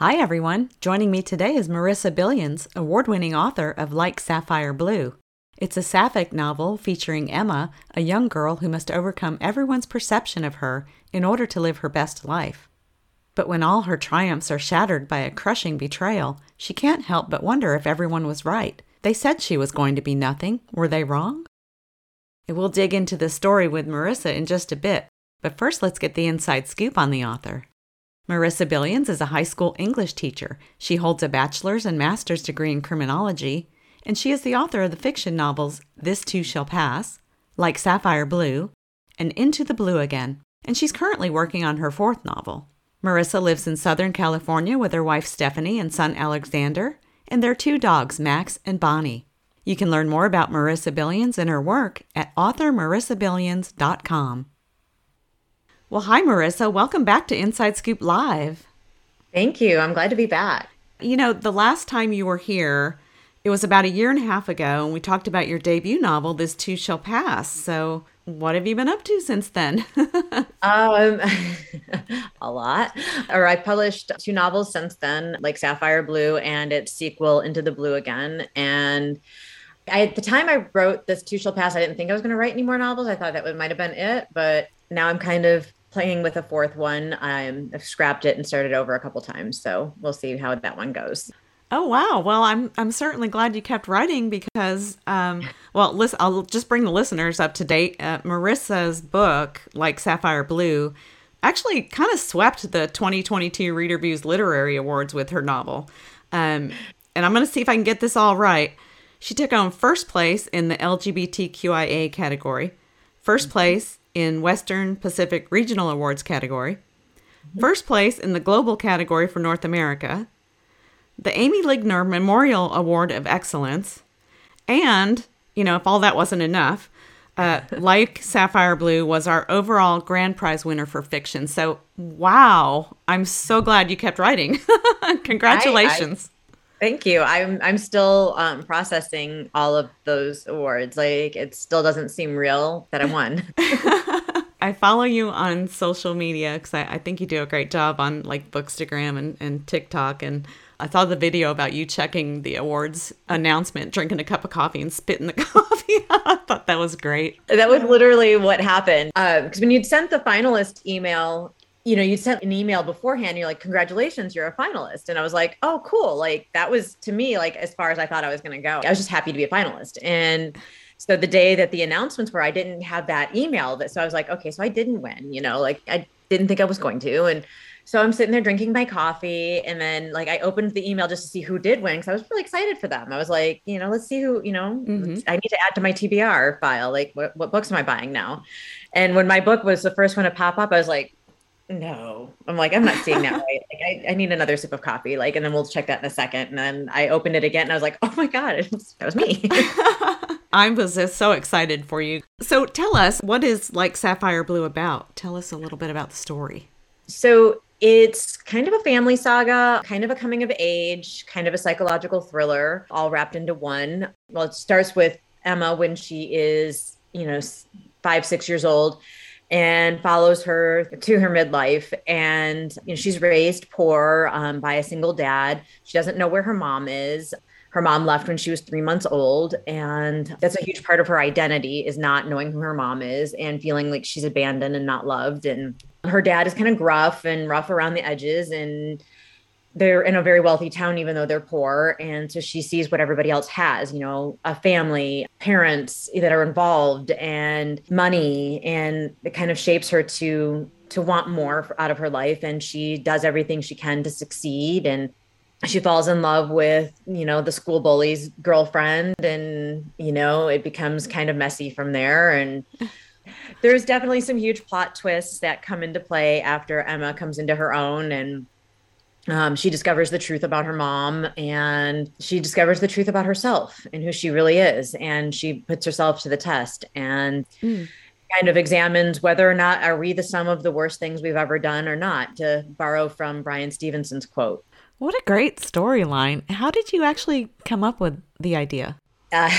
Hi, everyone. Joining me today is Marisa Billions, award winning author of Like Sapphire Blue. It's a sapphic novel featuring Emma, a young girl who must overcome everyone's perception of her in order to live her best life. But when all her triumphs are shattered by a crushing betrayal, she can't help but wonder if everyone was right. They said she was going to be nothing. Were they wrong? We'll dig into the story with Marisa in just a bit, but first let's get the inside scoop on the author. Marisa Billions is a high school English teacher. She holds a bachelor's and master's degree in criminology, and she is the author of the fiction novels This Too Shall Pass, Like Sapphire Blue, and Into the Blue Again, and she's currently working on her fourth novel. Marisa lives in Southern California with her wife Stephanie and son Alexander, and their two dogs, Max and Bonnie. You can learn more about Marisa Billions and her work at authormarisabillions.com. Well, hi, Marisa. Welcome back to Inside Scoop Live. Thank you. I'm glad to be back. You know, the last time you were here, it was about a year and a half ago, and we talked about your debut novel, This Too Shall Pass. So, what have you been up to since then? um, a lot. Or I published two novels since then, like Sapphire Blue and its sequel, Into the Blue Again. And I, at the time I wrote This Too Shall Pass, I didn't think I was going to write any more novels. I thought that might have been it, but now I'm kind of playing with a fourth one. I'm, I've scrapped it and started over a couple times, so we'll see how that one goes. Oh wow! Well, I'm I'm certainly glad you kept writing because, um, well, listen, I'll just bring the listeners up to date. Uh, Marisa's book, like Sapphire Blue, actually kind of swept the 2022 Reader Views Literary Awards with her novel. Um, and I'm going to see if I can get this all right. She took on first place in the LGBTQIA category, 1st place in Western Pacific Regional Awards category, first place in the Global category for North America, the Amy Ligner Memorial Award of Excellence, and, you know, if all that wasn't enough, uh, like Sapphire Blue was our overall grand prize winner for fiction. So, wow, I'm so glad you kept writing. Congratulations. I, I, Thank you. I'm I'm still um, processing all of those awards. Like it still doesn't seem real that I won. I follow you on social media because I, I, think you do a great job on like Bookstagram and, and TikTok. And I saw the video about you checking the awards announcement, drinking a cup of coffee and spitting the coffee. I thought that was great. That was literally what happened. Because um, when you'd sent the finalist email, you know, you sent an email beforehand, you're like, congratulations, you're a finalist. And I was like, oh, cool. Like that was to me, like as far as I thought I was going to go. I was just happy to be a finalist. And so the day that the announcements were, I didn't have that email that, so I was like, okay, so I didn't win, you know, like I didn't think I was going to. And so I'm sitting there drinking my coffee. And then like I opened the email just to see who did win. Cause I was really excited for them. I was like, you know, let's see who, you know, mm-hmm. I need to add to my TBR file. Like what, what books am I buying now? And when my book was the first one to pop up, I was like, no i'm like i'm not seeing that right like I, I, need another sip of coffee like and then we'll check that in a second and then i opened it again and i was like oh my god was, that was me I was just so excited for you. So tell us, what is like Sapphire Blue about? Tell us a little bit about the story. So it's kind of a family saga, kind of a coming of age, kind of a psychological thriller, all wrapped into one. Well, it starts with Emma when she is, you know, five, six years old and follows her to her midlife. And you know, she's raised poor um, by a single dad. She doesn't know where her mom is her mom left when she was three months old and that's a huge part of her identity is not knowing who her mom is and feeling like she's abandoned and not loved and her dad is kind of gruff and rough around the edges and they're in a very wealthy town even though they're poor. And so she sees what everybody else has you know a family parents that are involved and money. And it kind of shapes her to to want more out of her life. And she does everything she can to succeed. And she falls in love with you know the school bully's girlfriend. And you know it becomes kind of messy from there. And there's definitely some huge plot twists that come into play after emma comes into her own. And um, she discovers the truth about her mom and she discovers the truth about herself and who she really is. And she puts herself to the test and mm. kind of examines whether or not are we the sum of the worst things we've ever done or not, to borrow from Bryan Stevenson's quote. What a great storyline. How did you actually come up with the idea? Uh,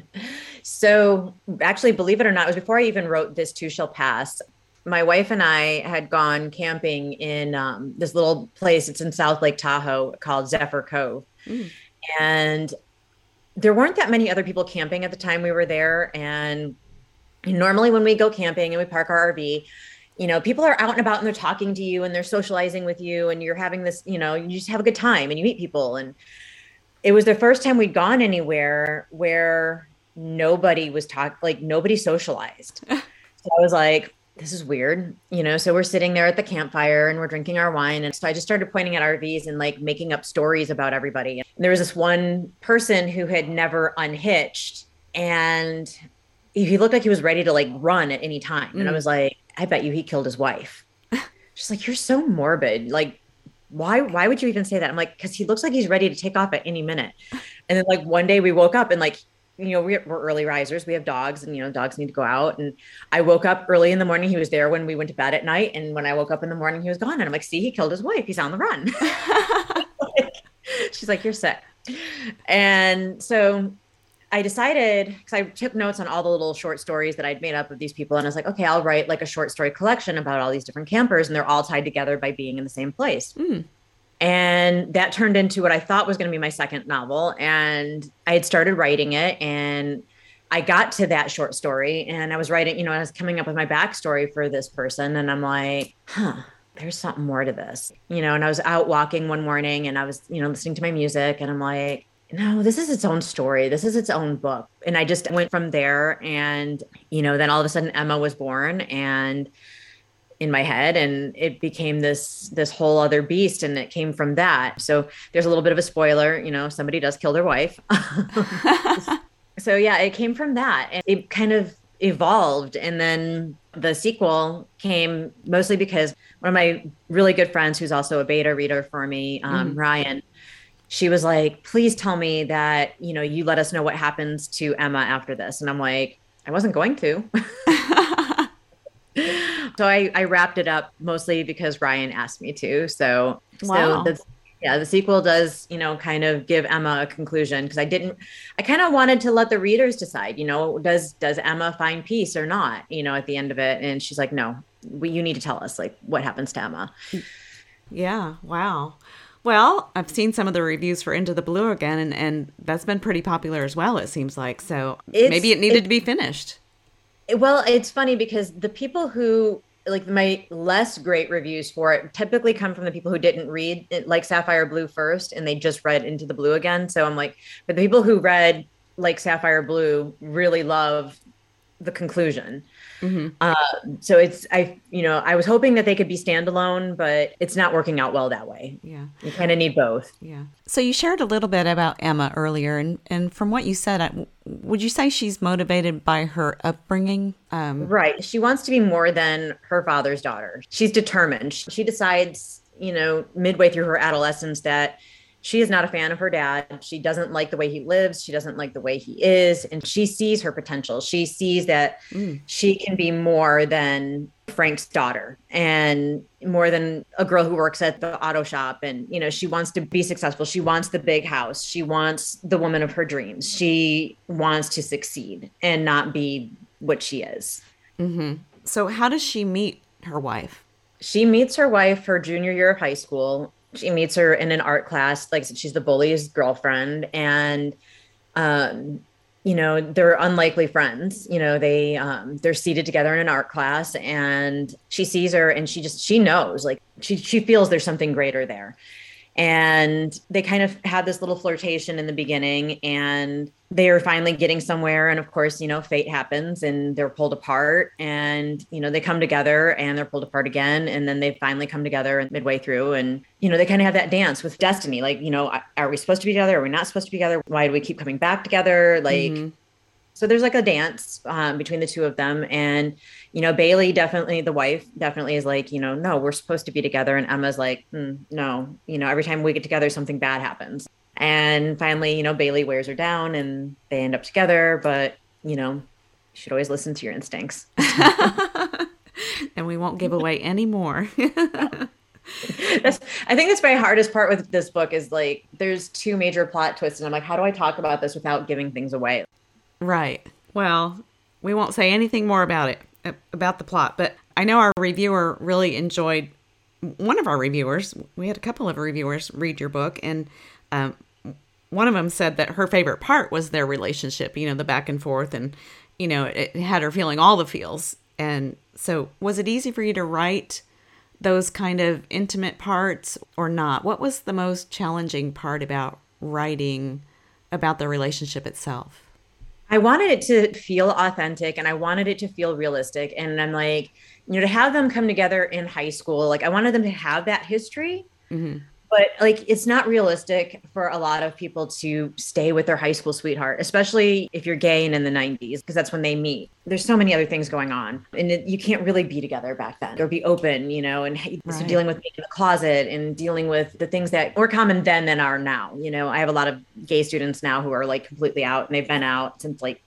so, actually, believe it or not, it was before I even wrote This Too Shall Pass my wife and I had gone camping in um, this little place. It's in South Lake Tahoe called Zephyr Cove. Mm. And there weren't that many other people camping at the time we were there. And normally, when we go camping and we park our RV, you know, people are out and about and they're talking to you and they're socializing with you and you're having this, you know, you just have a good time and you meet people. And it was the first time we'd gone anywhere where nobody was talking, like nobody socialized. so I was like, this is weird, you know. So we're sitting there at the campfire and we're drinking our wine. And so I just started pointing at RVs and like making up stories about everybody. And there was this one person who had never unhitched and he looked like he was ready to like run at any time. Mm. And I mm. was like, I bet you he killed his wife. She's like, You're so morbid. Like, why why would you even say that? I'm like, because he looks like he's ready to take off at any minute. And then like one day we woke up and like you know, we're, we're, early risers. We have dogs, and you know, dogs need to go out. And I woke up early in the morning. He was there when we went to bed at night, and when I woke up in the morning, he was gone. And I'm like, "See, he killed his wife. He's on the run." like, she's like, "You're sick," and so I decided because I took notes on all the little short stories that I'd made up of these people, and I was like, "Okay, I'll write like a short story collection about all these different campers, and they're all tied together by being in the same place." Mm. And that turned into what I thought was going to be my second novel. And I had started writing it and I got to that short story and I was writing, you know, I was coming up with my backstory for this person. And I'm like, huh, there's something more to this, you know. And I was out walking one morning and I was, you know, listening to my music and I'm like, no, this is its own story. This is its own book. And I just went from there. And, you know, then all of a sudden Emma was born and in my head and it became this this whole other beast and it came from that. So there's a little bit of a spoiler you know somebody does kill their wife. So yeah it came from that and it kind of evolved and then the sequel came mostly because one of my really good friends who's also a beta reader for me um, mm. ryan she was like please tell me that you know you let us know what happens to emma after this. And i'm like i wasn't going to so I, I wrapped it up mostly because Ryan asked me to. So, wow. so the, yeah, the sequel does, you know, kind of give Emma a conclusion because I didn't, I kind of wanted to let the readers decide, you know, does, does Emma find peace or not, you know, at the end of it. And she's like, no, we, you need to tell us like what happens to Emma. Yeah. Wow. Well, I've seen some of the reviews for Into the Blue again, and, and that's been pretty popular as well, it seems like. So it's, maybe it needed it, to be finished. Well, it's funny because the people who like my less great reviews for it typically come from the people who didn't read it, like Sapphire Blue first and they just read Into the Blue again. So I'm like, but the people who read like Sapphire Blue really love the conclusion. Mm-hmm. Uh, so it's I you know I was hoping that they could be standalone, but it's not working out well that way. Yeah, you kind of need both. Yeah. So you shared a little bit about Emma earlier, and and from what you said, I, would you say she's motivated by her upbringing? Um, right. She wants to be more than her father's daughter. She's determined. She decides, you know, midway through her adolescence that she is not a fan of her dad. She doesn't like the way he lives. She doesn't like the way he is. And she sees her potential. She sees that mm. she can be more than Frank's daughter and more than a girl who works at the auto shop. And, you know, she wants to be successful. She wants the big house. She wants the woman of her dreams. She wants to succeed and not be what she is. Mm-hmm. So, how does she meet her wife? She meets her wife her junior year of high school she meets her in an art class like she's the bully's girlfriend and um you know they're unlikely friends you know they um they're seated together in an art class and she sees her and she just she knows like she she feels there's something greater there and they kind of had this little flirtation in the beginning and they are finally getting somewhere. And of course you know fate happens and they're pulled apart and you know they come together and they're pulled apart again. And then they finally come together midway through and you know they kind of have that dance with destiny. Like you know are we supposed to be together? Are we not supposed to be together? Why do we keep coming back together? Like mm-hmm. So there's like a dance um, between the two of them. And, you know, Bailey definitely, the wife definitely is like, you know, no, we're supposed to be together. And Emma's like, mm, no, you know, every time we get together, something bad happens. And finally, you know, Bailey wears her down and they end up together. But, you know, you should always listen to your instincts. and we won't give away any more. that's I think that's my hardest part with this book is like there's two major plot twists and I'm like how do I talk about this without giving things away? Right. Well, we won't say anything more about it about the plot, but I know our reviewer really enjoyed one of our reviewers. We had a couple of reviewers read your book and um, one of them said that her favorite part was their relationship, you know, the back and forth and you know, it had her feeling all the feels. And so was it easy for you to write those kind of intimate parts or not? What was the most challenging part about writing about the relationship itself? I wanted it to feel authentic and I wanted it to feel realistic. And I'm like, you know, to have them come together in high school, like I wanted them to have that history. Mm-hmm but like it's not realistic for a lot of people to stay with their high school sweetheart especially if you're gay and in the 90s because that's when they meet. There's so many other things going on and it, you can't really be together back then or be open you know and right. so dealing with being in the closet and dealing with the things that were common then than are now you know. I have a lot of gay students now who are like completely out and they've been out since like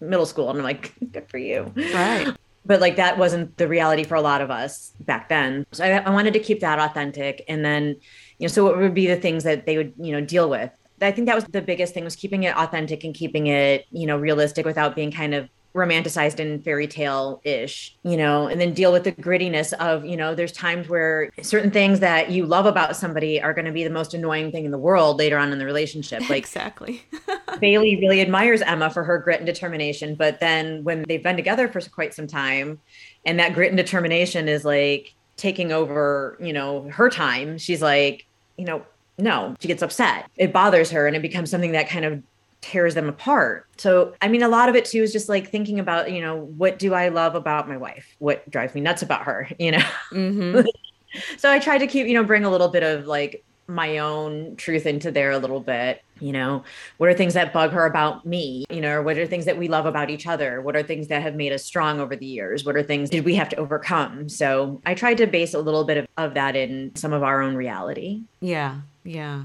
middle school and i'm like good for you. Right. But like that wasn't the reality for a lot of us back then. So I, I wanted to keep that authentic and then you know so what would be the things that they would you know deal with i think that was the biggest thing was keeping it authentic and keeping it you know realistic without being kind of romanticized and fairy tale ish, you know, and then deal with the grittiness of, you know, there's times where certain things that you love about somebody are going to be the most annoying thing in the world later on in the relationship. Like, exactly. Bailey really admires Emma for her grit and determination. But then when they've been together for quite some time, and that grit and determination is like, taking over, you know, her time, she's like, you know, no, she gets upset. It bothers her and it becomes something that kind of tears them apart. So, I mean, a lot of it too is just like thinking about, you know, what do I love about my wife? What drives me nuts about her, you know? Mm-hmm. so I tried to keep, you know, bring a little bit of like my own truth into there a little bit you know? What are things that bug her about me? You know what are things that we love about each other? What are things that have made us strong over the years? What are things did we have to overcome? So i tried to base a little bit of, of that in some of our own reality. Yeah yeah.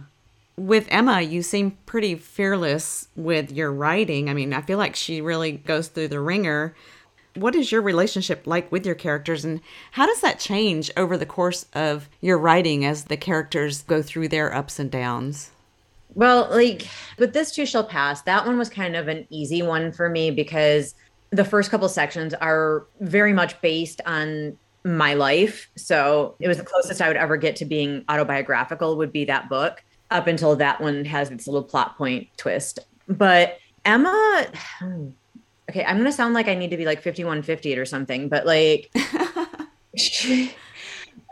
With Emma, you seem pretty fearless with your writing. I mean, I feel like she really goes through the ringer what is your relationship like with your characters and how does that change over the course of your writing as the characters go through their ups and downs? Well, like with this too shall pass, that one was kind of an easy one for me because the first couple sections are very much based on my life. So it was the closest I would ever get to being autobiographical would be that book up until that one has its little plot point twist. But Emma, hmm, okay, I'm gonna sound like I need to be like 5150 or something, but like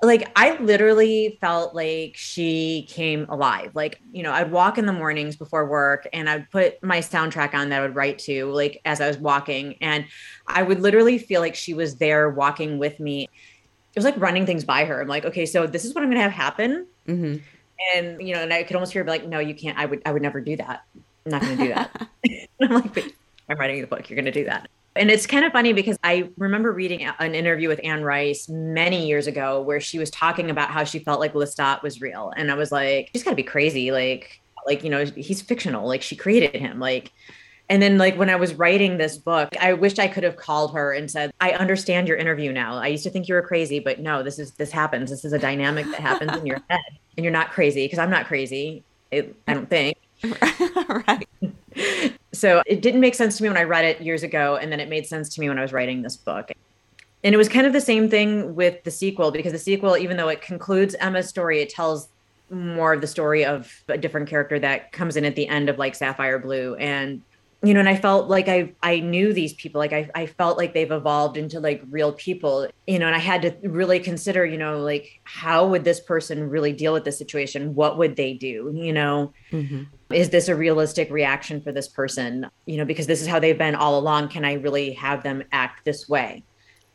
like I literally felt like she came alive. Like, you know, I'd walk in the mornings before work and I'd put my soundtrack on that I would write to, like as I was walking. And I would literally feel like she was there walking with me. It was like running things by her. I'm like, okay, so this is what I'm gonna have happen. Mm-hmm. And you know, and I could almost hear her be like, no, you can't. I would I would never do that. I'm not gonna do that. I'm like, I'm writing the book. You're going to do that. And it's kind of funny because I remember reading an interview with Anne Rice many years ago where she was talking about how she felt like Lestat was real. And I was like, she's got to be crazy. Like, like, you know, he's fictional. Like she created him. Like, and then like when I was writing this book, I wished I could have called her and said, I understand your interview now. I used to think you were crazy, but no, this is, this happens. This is a dynamic that happens in your head and you're not crazy because I'm not crazy. It, I don't think. right. So it didn't make sense to me when I read it years ago. And then it made sense to me when I was writing this book. And it was kind of the same thing with the sequel because the sequel, even though it concludes Emma's story, it tells more of the story of a different character that comes in at the end of like Sapphire Blue. And you know, and I felt like I I knew these people. Like I I felt like they've evolved into like real people, you know, and I had to really consider, you know, like how would this person really deal with this situation? What would they do? You know, mm-hmm. is this a realistic reaction for this person? You know, because this is how they've been all along. Can I really have them act this way?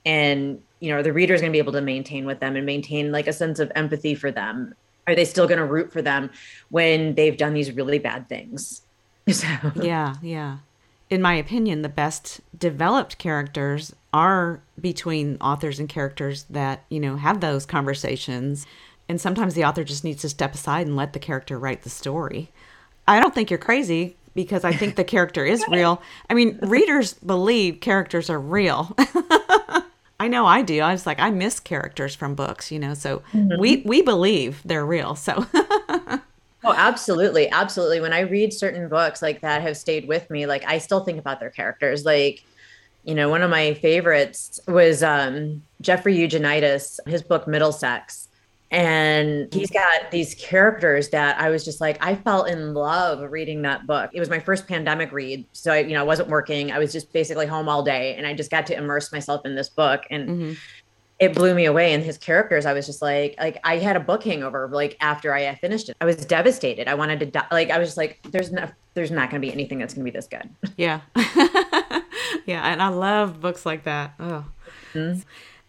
And you know, the reader is going to be able to maintain with them and maintain like a sense of empathy for them. Are they still going to root for them when they've done these really bad things? So yeah, yeah. in my opinion, the best developed characters are between authors and characters that, you know, have those conversations. And sometimes the author just needs to step aside and let the character write the story. I don't think you're crazy because I think the character is real. I mean, readers believe characters are real. I know I do. I was like, I miss characters from books, you know. So mm-hmm. we we believe they're real. So. Oh, absolutely, absolutely. When I read certain books like that have stayed with me, like I still think about their characters. Like, you know, one of my favorites was um, Jeffrey Eugenides, his book Middlesex and he's got these characters that I was just like, I fell in love reading that book. It was my first pandemic read. So I, you know, I wasn't working. I was just basically home all day and I just got to immerse myself in this book. And mm-hmm. It blew me away. And his characters, I was just like, like I had a book hangover like after I finished it. I was devastated. I wanted to die. Like I was just like, there's no there's not gonna be anything that's gonna be this good. Yeah. yeah. And I love books like that. Oh. Mm-hmm.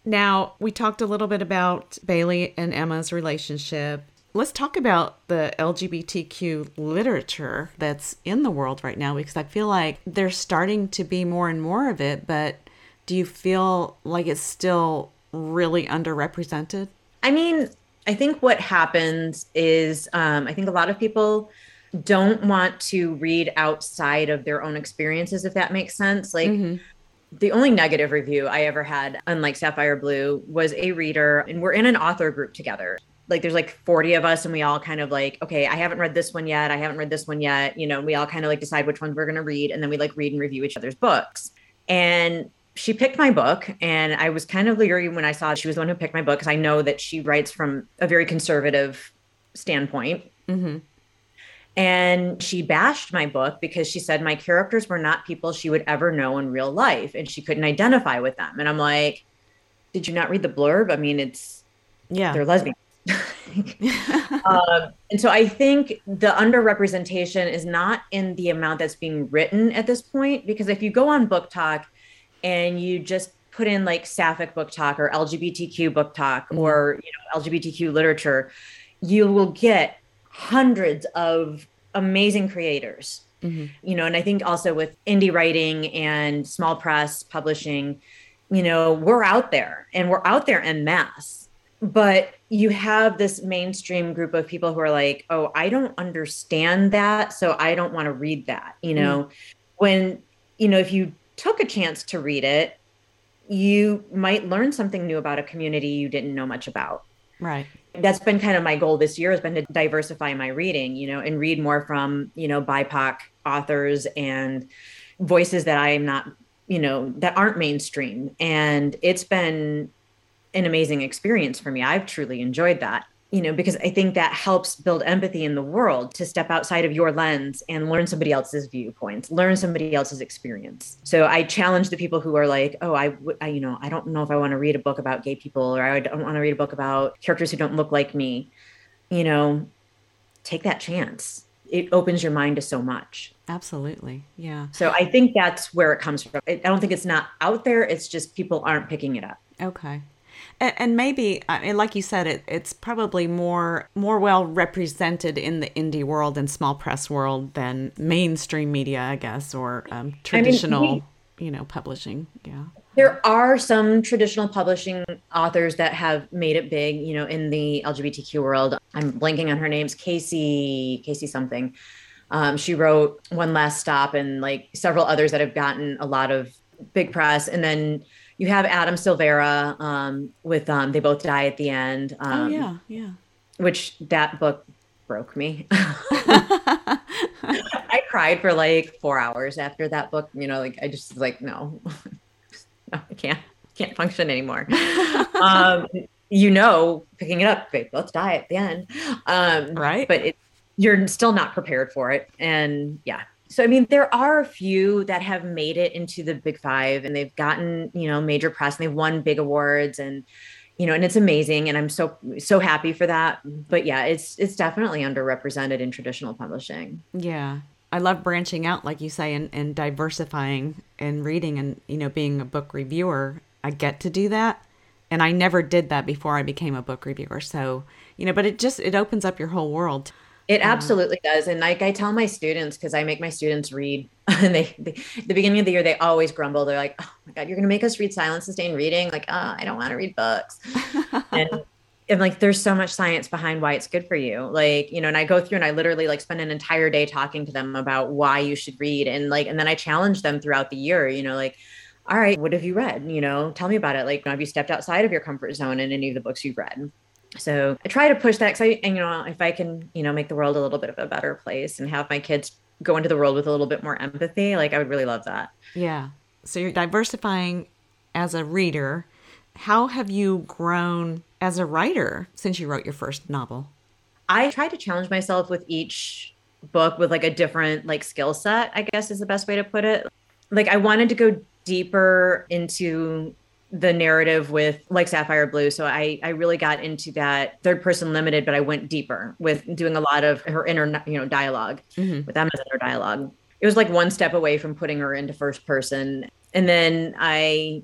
Now, we talked a little bit about Bailey and Emma's relationship. Let's talk about the LGBTQ literature that's in the world right now because I feel like there's starting to be more and more of it, but do you feel like it's still really underrepresented? I mean, I think what happens is um, I think a lot of people don't want to read outside of their own experiences, if that makes sense. Like, mm-hmm the only negative review I ever had, unlike Sapphire Blue, was a reader, and we're in an author group together. Like there's like 40 of us, and we all kind of like, okay, I haven't read this one yet. I haven't read this one yet. You know, we all kind of like decide which ones we're going to read, and then we like read and review each other's books. And she picked my book, and I was kind of leery when I saw she was the one who picked my book because I know that she writes from a very conservative standpoint. Mm-hmm. And she bashed my book because she said my characters were not people she would ever know in real life and she couldn't identify with them. And I'm like, did you not read the blurb? I mean, it's, yeah, they're lesbians. um, and so I think the underrepresentation is not in the amount that's being written at this point, because if you go on BookTok and you just put in like sapphic book talk or LGBTQ BookTok mm-hmm. or you know LGBTQ literature, you will get hundreds of amazing creators. Mm-hmm. You know, and I think also with indie writing and small press publishing, you know, we're out there and we're out there en masse. But you have this mainstream group of people who are like, oh, I don't understand that. So I don't want to read that. You know, mm-hmm. when, you know, if you took a chance to read it, you might learn something new about a community you didn't know much about. Right. That's been kind of my goal this year has been to diversify my reading you know and read more from you know bipoc authors and voices that i'm not you know that aren't mainstream. And it's been an amazing experience for me. I've truly enjoyed that you know, because I think that helps build empathy in the world to step outside of your lens and learn somebody else's viewpoints, learn somebody else's experience. So I challenge the people who are like, oh, I, I you know, I don't know if I want to read a book about gay people or I don't want to read a book about characters who don't look like me. You know, take that chance. It opens your mind to so much. Absolutely. Yeah. So I think that's where it comes from. I don't think it's not out there. It's just people aren't picking it up. Okay and, maybe and like you said it it's probably more more well represented in the indie world and small press world than mainstream media i guess or um, traditional I mean, we, you know publishing. Yeah. There are some traditional publishing authors that have made it big you know in the lgbtq world. I'm blanking on her names. Casey casey something. Um, she wrote one last stop and like several others that have gotten a lot of big press. And then you have Adam Silvera um, with um, They Both Die at the End. Oh, um, oh, yeah, yeah. Which that book broke me. I cried for like four hours after that book. You know, like I just was like, no, no I can't, can't function anymore. um, you know, picking it up, they both die at the end. Um, right. But it, you're still not prepared for it. And yeah, so, I mean, there are a few that have made it into the big five and they've gotten, you know, major press and they've won big awards and, you know, and it's amazing. And I'm so, so happy for that. But yeah, it's, it's definitely underrepresented in traditional publishing. Yeah. I love branching out, like you say, and, and diversifying and reading and, you know, being a book reviewer. I get to do that. And I never did that before I became a book reviewer. So, you know, but it just, it opens up your whole world. It mm-hmm. absolutely does. And like I tell my students, because I make my students read and they, they the beginning of the year they always grumble they're like oh my god you're gonna make us read silent sustained reading? Like oh, i don't want to read books. And and like there's so much science behind why it's good for you like you know and i go through and i literally like spend an entire day talking to them about why you should read and like and then i challenge them throughout the year you know like all right what have you read? You know tell me about it like have you stepped outside of your comfort zone in any of the books you've read so i try to push that because i and you know if i can you know make the world a little bit of a better place and have my kids go into the world with a little bit more empathy like i would really love that yeah so you're diversifying as a reader how have you grown as a writer since you wrote your first novel? I try to challenge myself with each book with like a different like skill set, I guess is the best way to put it. Like I wanted to go deeper into the narrative with like Sapphire Blue. So I I really got into that third person limited, but I went deeper with doing a lot of her inner you know dialog mm-hmm. with Emma's inner dialogue. It was like one step away from putting her into first person. And then I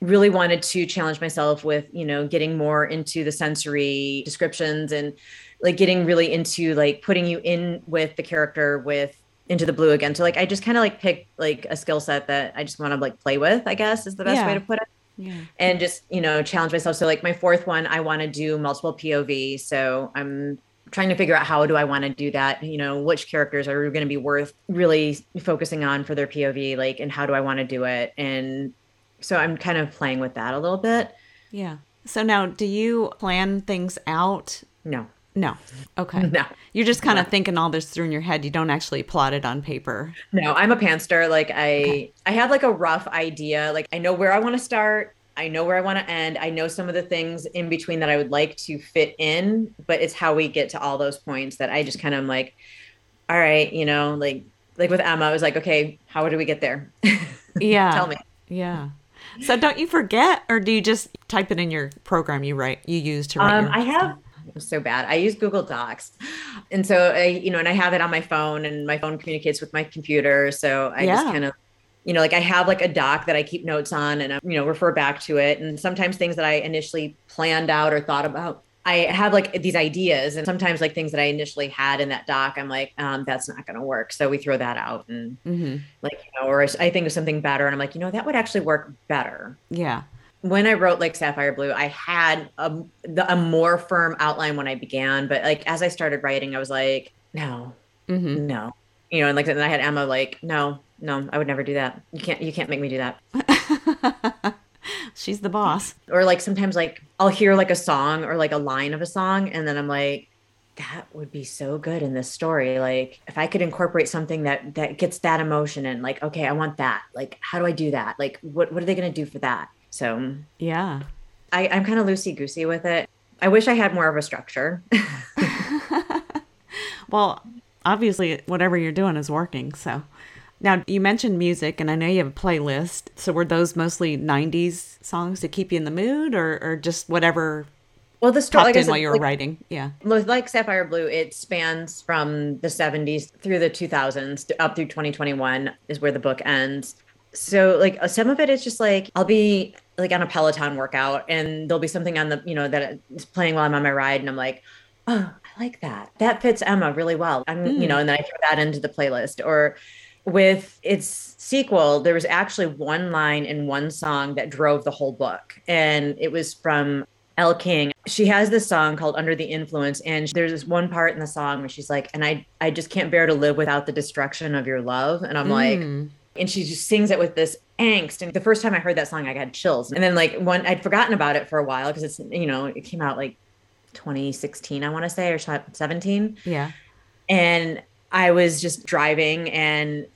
really wanted to challenge myself with you know getting more into the sensory descriptions and like getting really into like putting you in with the character with into the blue again so like i just kind of like picked like a skill set that i just want to like play with i guess is the best yeah. way to put it yeah. and just you know challenge myself so like my fourth one i want to do multiple pov so i'm trying to figure out how do i want to do that you know which characters are going to be worth really focusing on for their pov like and how do i want to do it and so I'm kind of playing with that a little bit. Yeah. So now, do you plan things out? No. No. Okay. No. You're just kind no. of thinking all this through in your head. You don't actually plot it on paper. No, I'm a panster. Like I okay. I have like a rough idea. Like I know where I want to start. I know where I want to end. I know some of the things in between that I would like to fit in, but it's how we get to all those points that I just kind of like, all right, you know, like like with Emma, I was like, okay, how do we get there? Yeah. Tell me. Yeah. So don't you forget, or do you just type it in your program you write you use to write? Um, I have so bad. I use Google Docs, and so I, you know, and I have it on my phone, and my phone communicates with my computer. So I yeah. just kind of, you know, like I have like a doc that I keep notes on, and I, you know, refer back to it. And sometimes things that I initially planned out or thought about I have like these ideas, and sometimes like things that I initially had in that doc, I'm like, um, that's not going to work. So we throw that out, and mm-hmm. like you know, or I think of something better, and I'm like, you know, that would actually work better. Yeah. When I wrote like Sapphire Blue, I had a, a more firm outline when I began, but like as I started writing, I was like, no, mm-hmm. no, you know, and like then I had Emma like, no, no, I would never do that. You can't, you can't make me do that. She's the boss. Or like sometimes like I'll hear like a song or like a line of a song and then I'm like that would be so good in this story like if i could incorporate something that that gets that emotion in like okay i want that like how do i do that like what, what are they going to do for that so yeah I, i'm kind of loosey goosey with it i wish i had more of a structure well obviously whatever you're doing is working so now, you mentioned music, and I know you have a playlist. So, were those mostly 90s songs to keep you in the mood, or, or just whatever well, the story, like in said, while you were like, writing, yeah. Like Sapphire Blue, it spans from the 70s through the 2000s up through 2021 is where the book ends. So, like some of it is just like I'll be like on a Peloton workout, and there'll be something on the you know that is playing while I'm on my ride, and I'm like, oh, I like that. That fits Emma really well. I'm mm. you know, and then I throw that into the playlist or with its sequel, there was actually one line in one song that drove the whole book. And it was from Elle King. She has this song called Under the Influence. And there's this one part in the song where she's like, and I, I just can't bear to live without the destruction of your love. And I'm mm. like, and she just sings it with this angst. And the first time I heard that song, I got chills. And then like one, I'd forgotten about it for a while because it's, you know, it came out like 2016, I want to say, or 17. Yeah. And I was just driving and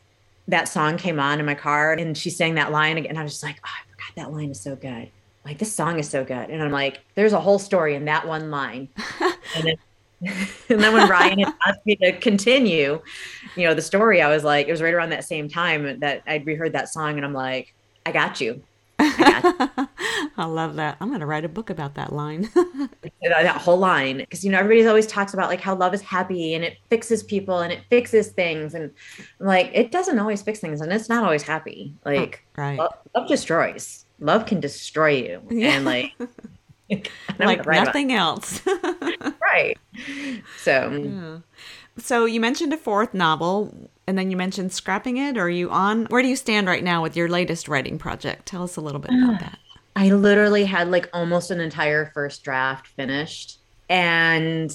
that song came on in my car and she sang that line again. I was just like, oh, I forgot that line is so good. Like this song is so good. And I'm like, there's a whole story in that one line. and, then, and then when Ryan had asked me to continue, you know, the story, I was like, it was right around that same time that I'd reheard that song and I'm like, I got you. I love that. I'm going to write a book about that line. that whole line. Because, you know, everybody always talks about like how love is happy and it fixes people and it fixes things. And like, it doesn't always fix things and it's not always happy. Oh, like, oh, right. love, love, destroys. Love can destroy you. Yeah. And like, like nothing else. Right. So, yeah. So you mentioned a fourth novel, and then you mentioned scrapping it. Or are you on? Where do you stand right now with your latest writing project? Tell us a little bit about that. I literally had like almost an entire first draft finished, and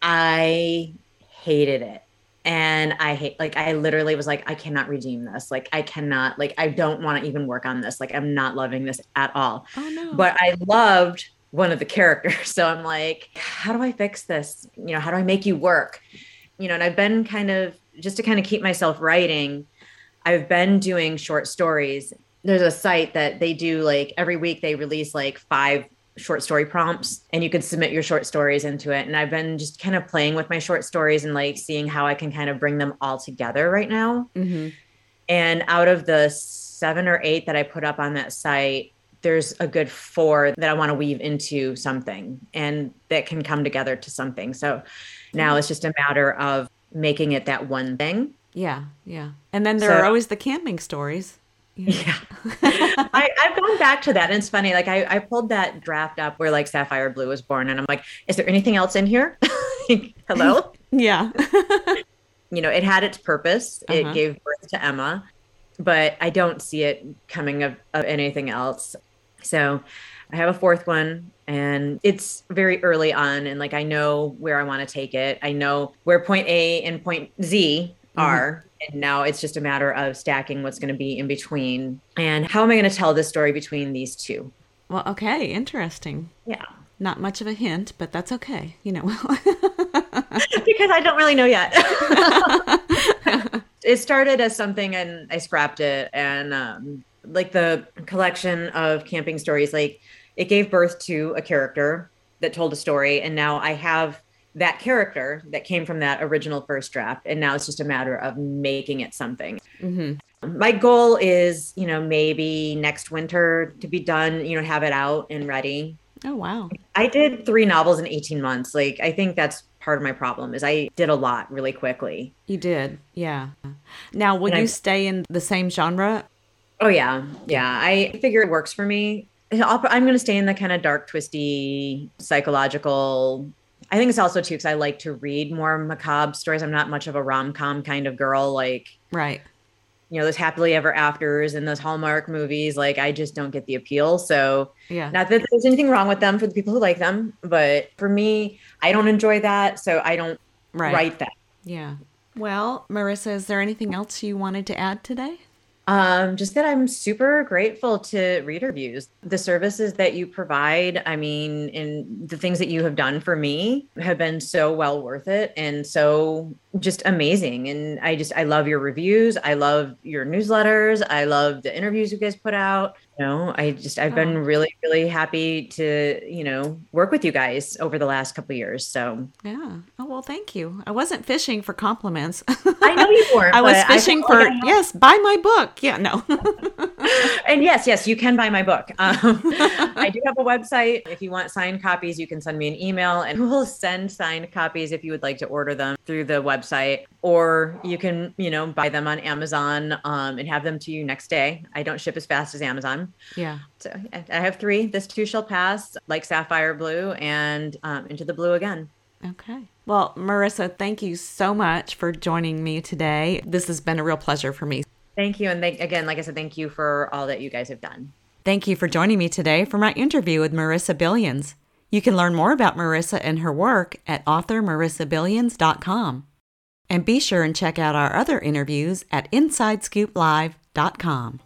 I hated it. And I hate, like, I literally was like, I cannot redeem this. Like, I cannot, like, I don't want to even work on this. Like, I'm not loving this at all. Oh no! But I loved one of the characters. So I'm like, how do I fix this? You know, how do I make you work? You know, and I've been kind of just to kind of keep myself writing, I've been doing short stories. There's a site that they do like every week they release like five short story prompts and you can submit your short stories into it. And I've been just kind of playing with my short stories and like seeing how I can kind of bring them all together right now. hmm And out of the seven or eight that I put up on that site, there's a good four that I want to weave into something and that can come together to something. So now it's just a matter of making it that one thing. Yeah, yeah. And then there So- are always the camping stories. Yeah. I, I've gone back to that. And it's funny, like I, I pulled that draft up where like Sapphire Blue was born, and I'm like, is there anything else in here? Hello? Yeah. you know, it had its purpose. Uh-huh. It gave birth to Emma, but I don't see it coming of, of anything else. So I have a fourth one and it's very early on. And like, I know where I want to take it. I know where point A and point Z are. And now it's just a matter of stacking what's going to be in between. And how am I going to tell this story between these two? well, okay. Interesting. Yeah. Not much of a hint, but that's okay. You know. because I don't really know yet. it started as something and I scrapped it and um like the collection of camping stories like it gave birth to a character that told a story and now I have that character that came from that original first draft and now it's just a matter of making it something. hmm My goal is, you know, maybe next winter to be done, you know, have it out and ready. Oh wow. I did 3 novels in 18 months. Like I think that's part of my problem is I did a lot really quickly. You did. Yeah. Now, will And you I- stay in the same genre? Oh yeah, yeah. I figure it works for me. I'll, I'm going to stay in the kind of dark, twisty, psychological. I think it's also too because I like to read more macabre stories. I'm not much of a rom com kind of girl. Like Right. you know, those happily ever afters and those Hallmark movies. Like I just don't get the appeal. So Yeah. not that there's anything wrong with them for the people who like them, but for me, I don't enjoy that. So I don't right. write that. Yeah. Well, Marisa, is there anything else you wanted to add today? Um, just that I'm super grateful to reader views. The services that you provide, I mean, and the things that you have done for me have been so well worth it and so just amazing. And I just I love your reviews. I love your newsletters. I love the interviews you guys put out. You know, I just I've been Oh. really, really happy to, you know, work with you guys over the last couple of years. So Yeah. Oh, well, thank you. I wasn't fishing for compliments. I know you weren't. I was fishing felt for, like I yes, buy my book. Yeah, no. and yes, yes, you can buy my book. Um, I do have a website. If you want signed copies, you can send me an email and we'll send signed copies if you would like to order them through the website. Or you can, you know, buy them on Amazon um, and have them to you next day. I don't ship as fast as Amazon. Yeah. So I I have three. This too shall pass, like Sapphire Blue and um, Into the Blue again. Okay. Well, Marisa, thank you so much for joining me today. This has been a real pleasure for me. Thank you. And thank, again, like I said, thank you for all that you guys have done. Thank you for joining me today for my interview with Marisa Billions. You can learn more about Marisa and her work at authormarisabillions.com. And be sure and check out our other interviews at InsideScoopLive.com.